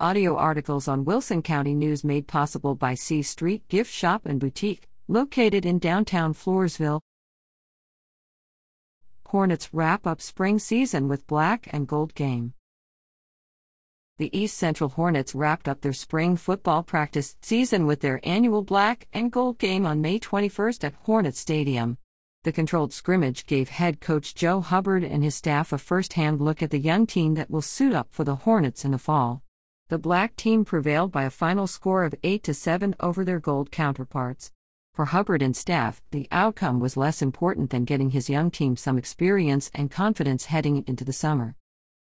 Audio articles on Wilson County News made possible by C Street Gift Shop and Boutique, located in downtown Floresville. Hornets wrap up spring season with black and gold game. The East Central Hornets wrapped up their spring football practice season with their annual black and gold game on May 21st at Hornet Stadium. The controlled scrimmage gave head coach Joe Hubbard and his staff a first hand look at the young team that will suit up for the Hornets in the fall. The black team prevailed by a final score of 8 to 7 over their gold counterparts. For Hubbard and staff, the outcome was less important than getting his young team some experience and confidence heading into the summer.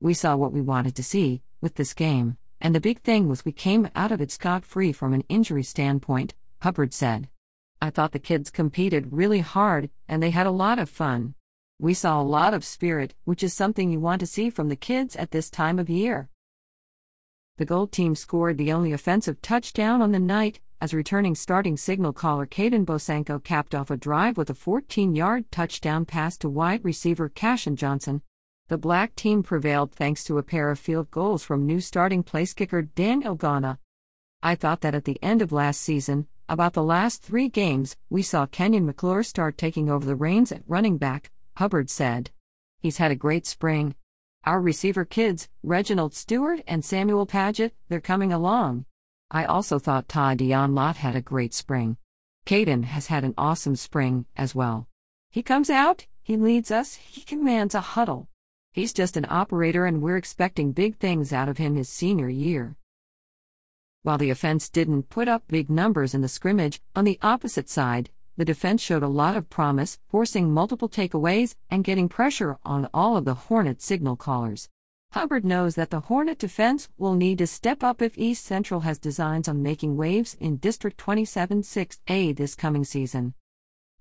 We saw what we wanted to see with this game, and the big thing was we came out of it scot free from an injury standpoint, Hubbard said. I thought the kids competed really hard, and they had a lot of fun. We saw a lot of spirit, which is something you want to see from the kids at this time of year. The Gold team scored the only offensive touchdown on the night, as returning starting signal caller Caden Bosanko capped off a drive with a 14 yard touchdown pass to wide receiver Cashin Johnson. The black team prevailed thanks to a pair of field goals from new starting place kicker Daniel Ghana. I thought that at the end of last season, about the last three games, we saw Kenyon McClure start taking over the reins at running back, Hubbard said. He's had a great spring. Our receiver kids, Reginald Stewart and Samuel Paget, they're coming along. I also thought Todd Dion Lott had a great spring. Caden has had an awesome spring, as well. He comes out, he leads us, he commands a huddle. He's just an operator, and we're expecting big things out of him his senior year. While the offense didn't put up big numbers in the scrimmage, on the opposite side, the defense showed a lot of promise, forcing multiple takeaways and getting pressure on all of the Hornet signal callers. Hubbard knows that the Hornet defense will need to step up if East Central has designs on making waves in District 27 6A this coming season.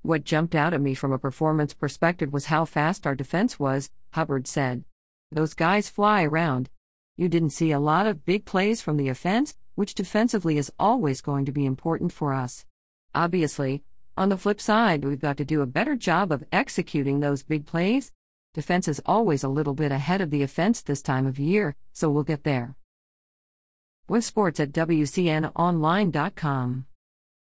What jumped out at me from a performance perspective was how fast our defense was, Hubbard said. Those guys fly around. You didn't see a lot of big plays from the offense, which defensively is always going to be important for us. Obviously, on the flip side, we've got to do a better job of executing those big plays. Defense is always a little bit ahead of the offense this time of year, so we'll get there. With sports at WCNOnline.com.